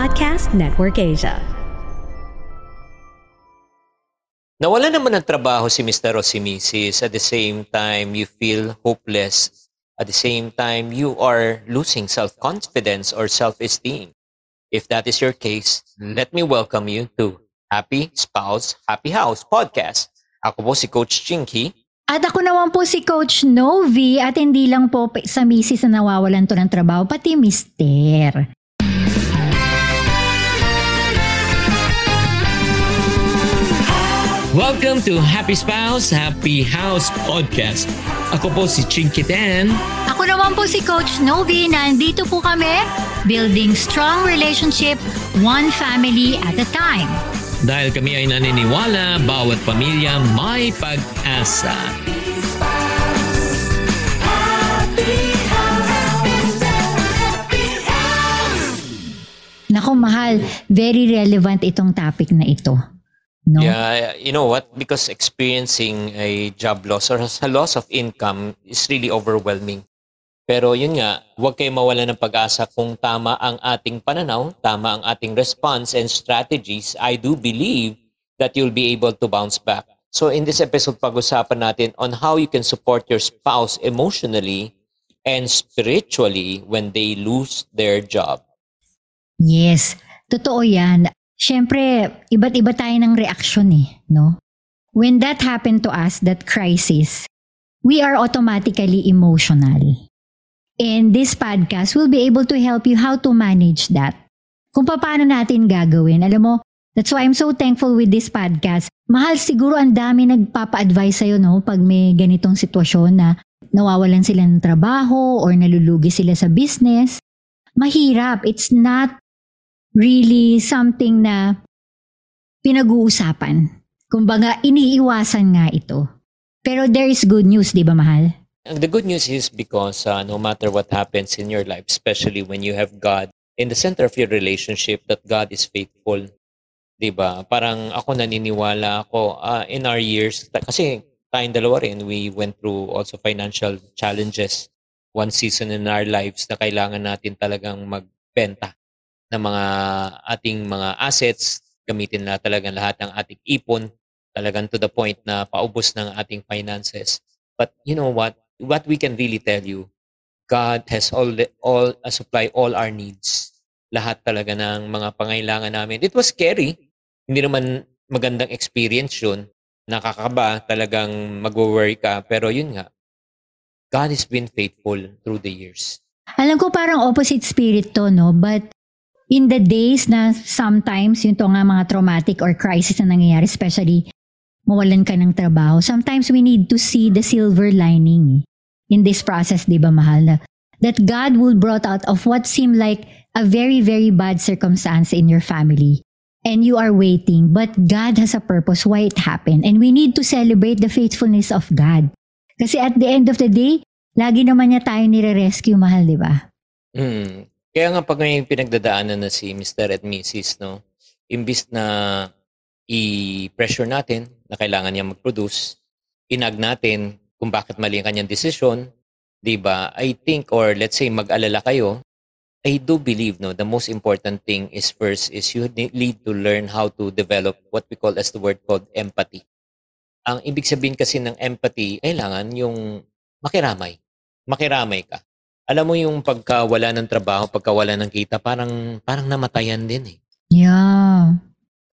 Podcast Network Asia. Nawala naman ng trabaho si Mr. o si Mrs. At the same time, you feel hopeless. At the same time, you are losing self-confidence or self-esteem. If that is your case, let me welcome you to Happy Spouse, Happy House podcast. Ako po si Coach Chinky. At ako naman po si Coach Novi at hindi lang po sa misis na nawawalan to ng trabaho, pati mister. Welcome to Happy Spouse, Happy House podcast. Ako po si Chinky Dan. Ako naman po si Coach Novi. Nandito po kami, building strong relationship, one family at a time. Dahil kami ay naniniwala, bawat pamilya may pag-asa. Nako mahal, very relevant itong topic na ito. No? Yeah, you know what? Because experiencing a job loss or a loss of income is really overwhelming. Pero yun nga, huwag kayo mawala ng pag-asa kung tama ang ating pananaw, tama ang ating response and strategies. I do believe that you'll be able to bounce back. So in this episode, pag-usapan natin on how you can support your spouse emotionally and spiritually when they lose their job. Yes, totoo yan. Siyempre, iba't iba tayo ng reaction eh, no? When that happened to us, that crisis, we are automatically emotional. And this podcast will be able to help you how to manage that. Kung paano natin gagawin. Alam mo, that's why I'm so thankful with this podcast. Mahal, siguro ang dami nagpapa-advise sa'yo, no? Pag may ganitong sitwasyon na nawawalan sila ng trabaho or nalulugi sila sa business. Mahirap. It's not really something na pinag-uusapan. Kumbaga, iniiwasan nga ito. Pero there is good news, di ba mahal? The good news is because uh, no matter what happens in your life, especially when you have God in the center of your relationship, that God is faithful. 'Di ba? Parang ako naniniwala ako uh, in our years kasi tayong dalawa rin, we went through also financial challenges. One season in our lives na kailangan natin talagang magbenta ng mga ating mga assets, gamitin na talagang lahat ng ating ipon, talagang to the point na paubos ng ating finances. But you know what? What we can really tell you, God has all, all uh, supply all our needs. Lahat talaga ng mga pangailangan namin. It was scary. Hindi naman magandang experience yun. Nakakaba, talagang mag-worry ka. Pero yun nga, God has been faithful through the years. Alam ko parang opposite spirit to, no? But in the days na sometimes yung to mga traumatic or crisis na nangyayari, especially mawalan ka ng trabaho, sometimes we need to see the silver lining in this process, di ba mahal? Na, that God will brought out of what seemed like a very, very bad circumstance in your family. And you are waiting, but God has a purpose why it happened. And we need to celebrate the faithfulness of God. Kasi at the end of the day, lagi naman niya tayo nire-rescue, mahal, di ba? Mm. Kaya nga pag may pinagdadaanan na si Mr. at Mrs., no, imbis na i-pressure natin na kailangan niya mag-produce, inag natin kung bakit mali ang kanyang desisyon, 'di ba? I think or let's say mag-alala kayo, I do believe no, the most important thing is first is you need to learn how to develop what we call as the word called empathy. Ang ibig sabihin kasi ng empathy, kailangan yung makiramay. Makiramay ka alam mo yung pagkawala ng trabaho, pagkawala ng kita, parang parang namatayan din eh. Yeah.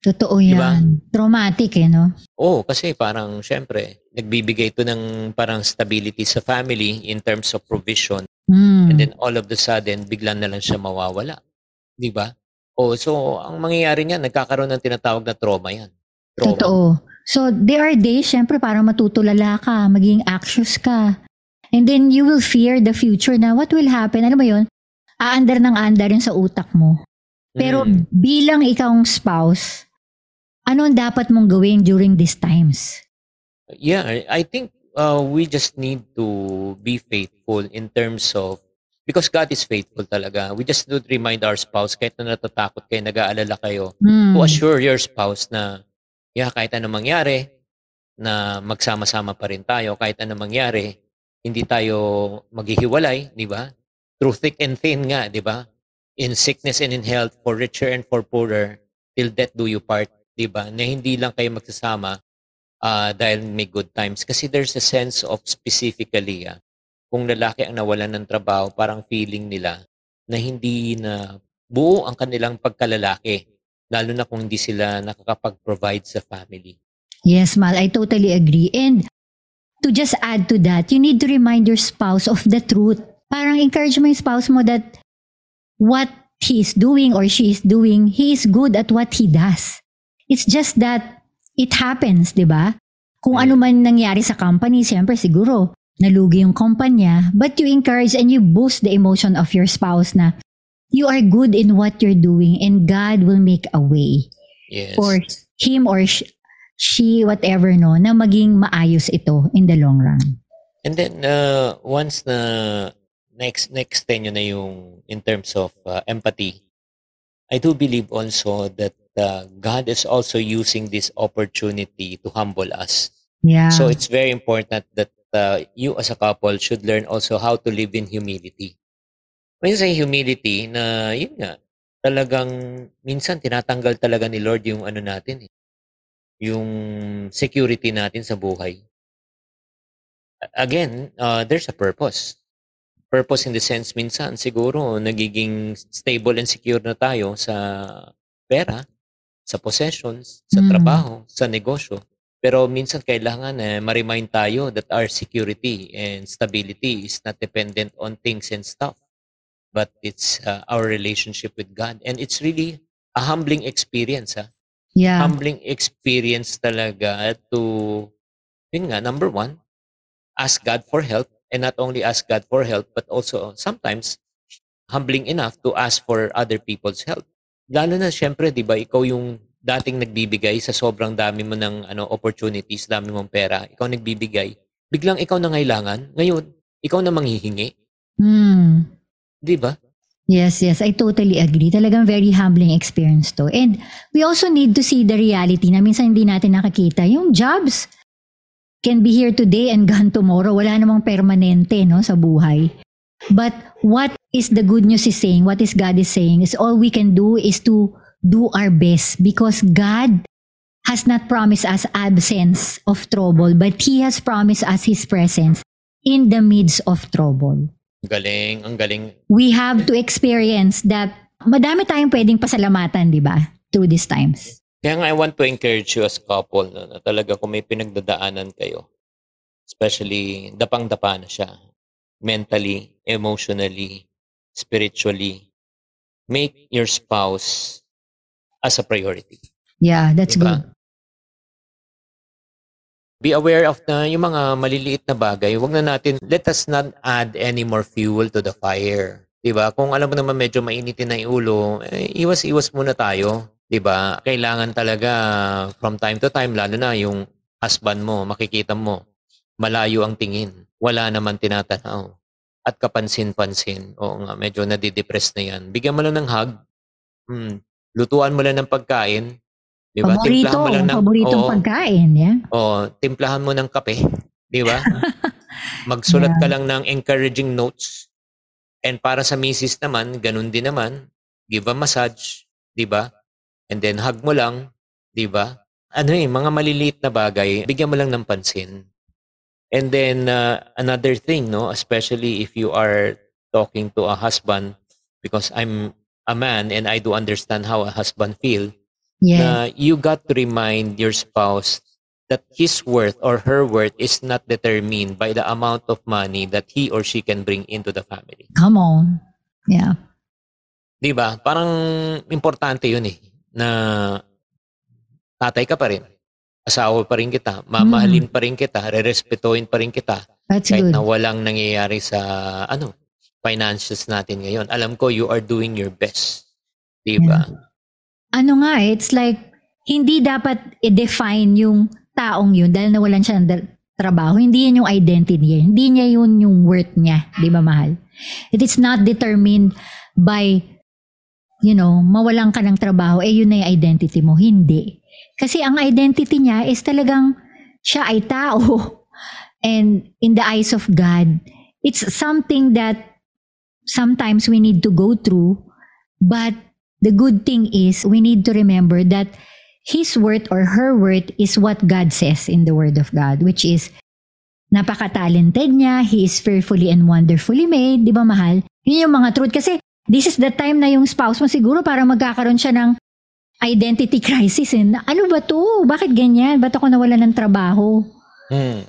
Totoo yan. Diba? Traumatic eh, no? Oo, kasi parang syempre, nagbibigay ito ng parang stability sa family in terms of provision. Mm. And then all of the sudden, bigla na lang siya mawawala. Di ba? Oh, so ang mangyayari niyan, nagkakaroon ng tinatawag na trauma yan. Trauma. Totoo. So there are days, syempre, parang matutulala ka, maging anxious ka. And then you will fear the future na what will happen. Alam mo yun? Aandar ng aandar yun sa utak mo. Pero mm. bilang ikaw spouse, ano ang dapat mong gawin during these times? Yeah, I think uh, we just need to be faithful in terms of because God is faithful talaga. We just need to remind our spouse kahit na natatakot kayo, nag-aalala kayo, mm. to assure your spouse na yeah, kahit anong mangyari, na magsama-sama pa rin tayo, kahit anong mangyari, hindi tayo maghihiwalay, di ba? Through thick and thin nga, di ba? in sickness and in health, for richer and for poorer, till death do you part, di ba? Na hindi lang kayo magsasama uh, dahil may good times. Kasi there's a sense of specifically, ah, kung lalaki ang nawalan ng trabaho, parang feeling nila na hindi na buo ang kanilang pagkalalaki, lalo na kung hindi sila nakakapag-provide sa family. Yes, Mal, I totally agree. And to just add to that, you need to remind your spouse of the truth. Parang encourage mo yung spouse mo that what he is doing or she is doing, he is good at what he does. It's just that it happens, di ba? Kung ano man nangyari sa company, siyempre siguro nalugi yung kumpanya, but you encourage and you boost the emotion of your spouse na you are good in what you're doing and God will make a way Yes. for him or sh- she, whatever, no, na maging maayos ito in the long run. And then, uh, once na next next nyo na yung in terms of uh, empathy, I do believe also that uh, God is also using this opportunity to humble us. Yeah. So it's very important that uh, you as a couple should learn also how to live in humility. When you say humility, na yun nga, talagang minsan tinatanggal talaga ni Lord yung ano natin eh, yung security natin sa buhay. Again, uh, there's a purpose. Purpose in the sense minsan siguro nagiging stable and secure na tayo sa pera, sa possessions, sa Mm. trabaho, sa negosyo. Pero minsan kailangan eh, ma-remind tayo that our security and stability is not dependent on things and stuff. But it's uh, our relationship with God. And it's really a humbling experience. Ha? Yeah. Humbling experience talaga to, yun nga, number one, ask God for help. And not only ask God for help, but also sometimes humbling enough to ask for other people's help. Lalo na syempre, 'di ba, ikaw yung dating nagbibigay sa sobrang dami mo ng ano opportunities, dami mong pera, ikaw nagbibigay. Biglang ikaw na ngailangan, ngayon ikaw na manghihingi, Hmm. 'di ba? Yes, yes, I totally agree. Talagang very humbling experience to. And we also need to see the reality na minsan hindi natin nakakita. Yung jobs can be here today and gone tomorrow. Wala namang permanente no, sa buhay. But what is the good news is saying, what is God is saying, is all we can do is to do our best because God has not promised us absence of trouble, but He has promised us His presence in the midst of trouble galing, ang galing. we have to experience that madami tayong pwedeng pasalamatan, di ba? Through these times. Kaya nga I want to encourage you as couple no, na talaga kung may pinagdadaanan kayo, especially dapang-dapa na siya, mentally, emotionally, spiritually, make your spouse as a priority. Yeah, that's Diba? good. Be aware of na yung mga maliliit na bagay, wag na natin, let us not add any more fuel to the fire. 'Di ba? Kung alam mo naman medyo mainitin na yung ulo, eh, iwas-iwas muna tayo. 'di ba? Kailangan talaga from time to time, lalo na yung husband mo, makikita mo, malayo ang tingin. Wala naman tinatanaw. At kapansin-pansin. Oo nga, medyo nadidepress na yan. Bigyan mo lang ng hug. Hmm. Lutuan mo lang ng pagkain. Di ba? Paborito, Timplahan mo lang ng, paboritong Oo. pagkain, yeah? O, timplahan mo ng kape, di ba? Magsulat ka lang ng encouraging notes. And para sa misis naman, ganun din naman, give a massage, di ba? And then hug mo lang, di ba? Ano eh, mga maliliit na bagay, bigyan mo lang ng pansin. And then uh, another thing, no, especially if you are talking to a husband, because I'm a man and I do understand how a husband feel, Yeah. na you got to remind your spouse that his worth or her worth is not determined by the amount of money that he or she can bring into the family. Come on. Yeah. 'Di ba? Parang importante 'yun eh na tatay ka pa rin. Asawa pa rin kita, mamahalin pa rin kita, rerespetuhin pa rin kita That's kahit good. na walang nangyayari sa ano finances natin ngayon. Alam ko you are doing your best. 'Di ba? Ano nga eh, it's like, hindi dapat i-define yung taong yun dahil nawalan siya ng trabaho. Hindi yan yung identity niya. Hindi niya yun yung worth niya. Di ba, mahal? It is not determined by, you know, mawalan ka ng trabaho, eh yun na yung identity mo. Hindi. Kasi ang identity niya is talagang siya ay tao. And in the eyes of God, it's something that sometimes we need to go through But the good thing is we need to remember that his worth or her worth is what God says in the Word of God, which is napaka-talented niya, he is fearfully and wonderfully made, di ba mahal? Yun yung mga truth. Kasi this is the time na yung spouse mo siguro para magkakaroon siya ng identity crisis. Eh. Ano ba to? Bakit ganyan? Ba't ako nawala ng trabaho? Hmm.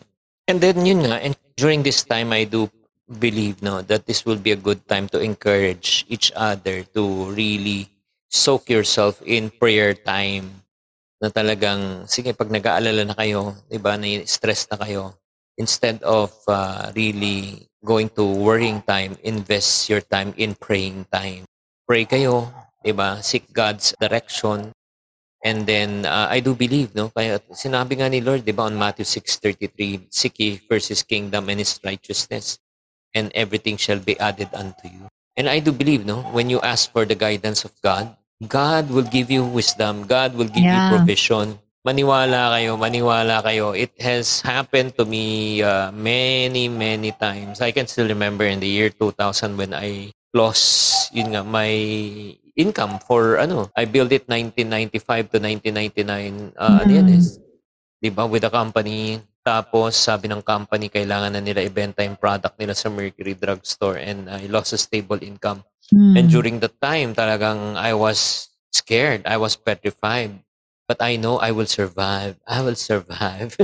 And then yun nga, and during this time I do believe no that this will be a good time to encourage each other to really soak yourself in prayer time na talagang sige pag nag-aalala na kayo, 'di ba, na stress na kayo, instead of uh, really going to worrying time, invest your time in praying time. Pray kayo, 'di ba? Seek God's direction. And then uh, I do believe, no? Kaya sinabi nga ni Lord, 'di ba, on Matthew 6:33, seek ye first his kingdom and his righteousness, and everything shall be added unto you. And I do believe, no, when you ask for the guidance of God, God will give you wisdom. God will give Yeah. you provision. Maniwala kayo, maniwala kayo. It has happened to me uh, many, many times. I can still remember in the year 2000 when I lost, yun nga, my income for ano, I built it 1995 to 1999. Uh, ano yan Mm. is, di ba, with a company. Tapos, sabi ng company, kailangan na nila ibenta yung product nila sa Mercury Drugstore and I lost a stable income. Hmm. And during that time, talagang I was scared. I was petrified. But I know I will survive. I will survive.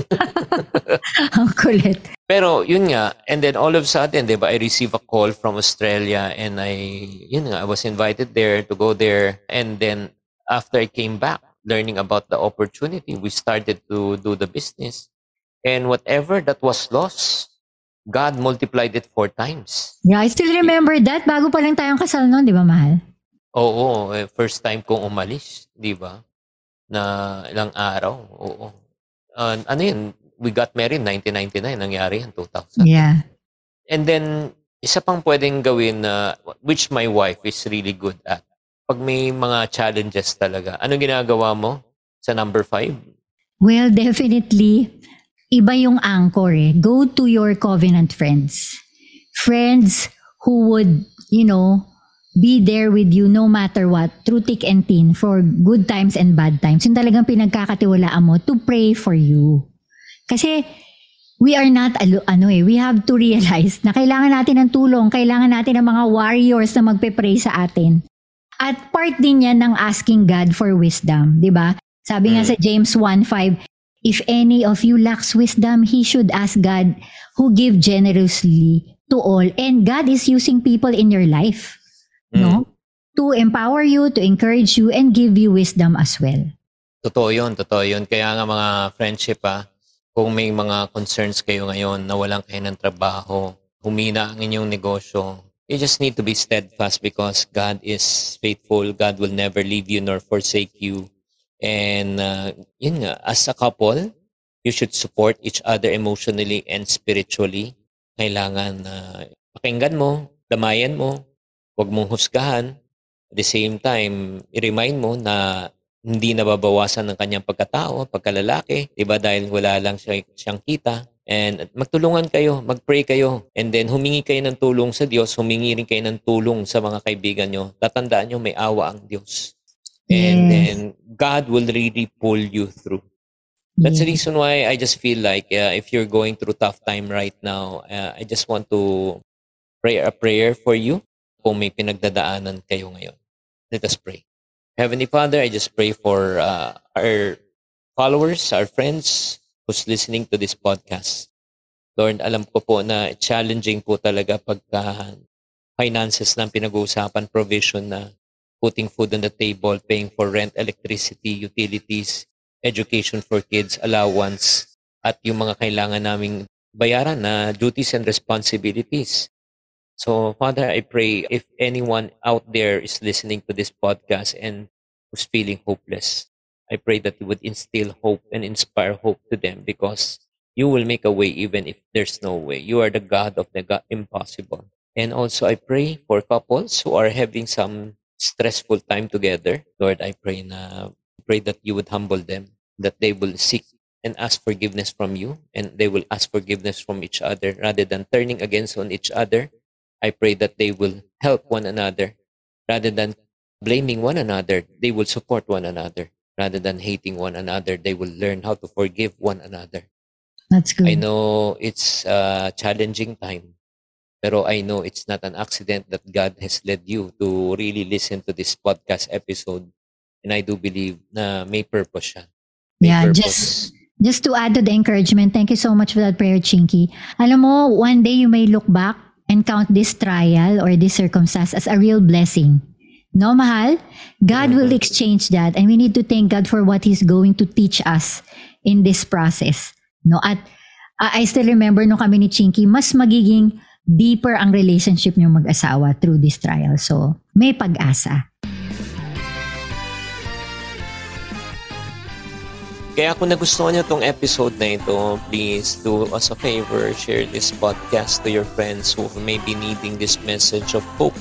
Ang kulit. Pero yun nga, and then all of a sudden, di ba, I received a call from Australia and I, yun nga, I was invited there to go there. And then after I came back, learning about the opportunity, we started to do the business. And whatever that was lost, God multiplied it four times. Yeah, I still remember that. Bago pa lang tayong kasal noon, di ba mahal? Oo, eh, first time kong umalis, di ba? Na ilang araw, oo. Uh, ano yun, we got married 1999, nangyari yan 2000. Yeah. And then, isa pang pwedeng gawin na, which my wife is really good at. Pag may mga challenges talaga, ano ginagawa mo sa number five? Well, definitely, iba yung anchor eh. Go to your covenant friends. Friends who would, you know, be there with you no matter what, through thick and thin, for good times and bad times. Yung talagang pinagkakatiwalaan mo to pray for you. Kasi, we are not, ano eh, we have to realize na kailangan natin ng tulong, kailangan natin ng mga warriors na magpe-pray sa atin. At part din yan ng asking God for wisdom, di ba? Sabi nga Mm. sa James 1.5, If any of you lacks wisdom, he should ask God who give generously to all. And God is using people in your life, no? To empower you, to encourage you, and give you wisdom as well. Totoo yun, totoo yun. Kaya nga mga friendship ah, kung may mga concerns kayo ngayon na walang kayo ng trabaho, humina ang inyong negosyo, you just need to be steadfast because God is faithful. God will never leave you nor forsake you. And uh, yun nga, as a couple, you should support each other emotionally and spiritually. Kailangan na pakinggan mo, damayan mo, huwag mong husgahan. At the same time, i-remind mo na hindi nababawasan ng kanyang pagkatao, pagkalalaki, 'di ba? Dahil wala lang siya, siyang kita. And magtulungan kayo, magpray kayo, and then humingi kayo ng tulong sa Diyos, humingi rin kayo ng tulong sa mga kaibigan nyo. Tatandaan nyo, may awa ang Diyos. Yes. And then God will really pull you through. That's the Yes. reason why I just feel like uh, if you're going through tough time right now, uh, I just want to pray a prayer for you kung may pinagdadaanan kayo ngayon. Let us pray. Heavenly Father, I just pray for uh, our followers, our friends who's listening to this podcast. Lord, alam ko po na challenging po talaga pagka finances ng pinag-uusapan, provision na putting food on the table, paying for rent, electricity, utilities, education for kids, allowance, at yung mga kailangan naming bayaran na duties and responsibilities. So, Father, I pray if anyone out there is listening to this podcast and who's feeling hopeless, I pray that you would instill hope and inspire hope to them because you will make a way even if there's no way. You are the God of the God impossible. And also, I pray for couples who are having some stressful time together. Lord, I pray na pray that you would humble them, that they will seek and ask forgiveness from you, and they will ask forgiveness from each other rather than turning against on each other. I pray that they will help one another rather than blaming one another, they will support one another. Rather than hating one another, they will learn how to forgive one another. That's good. I know it's a challenging time, pero I know it's not an accident that God has led you to really listen to this podcast episode. And I do believe na may purpose siya. May Yeah, purpose. just- Just to add to the encouragement, thank you so much for that prayer, Chinky. Alam mo, one day you may look back and count this trial or this circumstance as a real blessing. No, mahal? God will exchange that and we need to thank God for what He's going to teach us in this process. No, at uh, I still remember no kami ni Chinky, mas magiging deeper ang relationship niyong mag-asawa through this trial. So, may pag-asa. Kaya kung nagustuhan niyo tong episode na ito, please do us a favor, share this podcast to your friends who may be needing this message of hope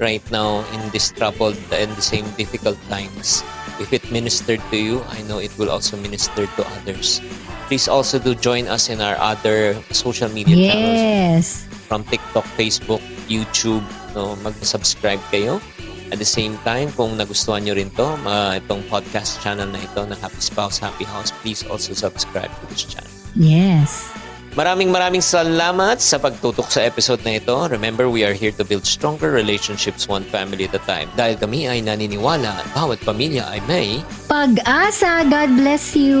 right now in this troubled and the same difficult times. If it ministered to you, I know it will also minister to others. Please also do join us in our other social media channels Yes. From TikTok, Facebook, YouTube. No, mag-subscribe kayo. At the same time, kung nagustuhan nyo rin to, ma- itong podcast channel na ito ng Happy Spouse, Happy House, please also subscribe to this channel. Yes. Maraming maraming salamat sa pagtutok sa episode na ito. Remember, we are here to build stronger relationships one family at a time. Dahil kami ay naniniwala at bawat pamilya ay may Pag-asa. God bless you.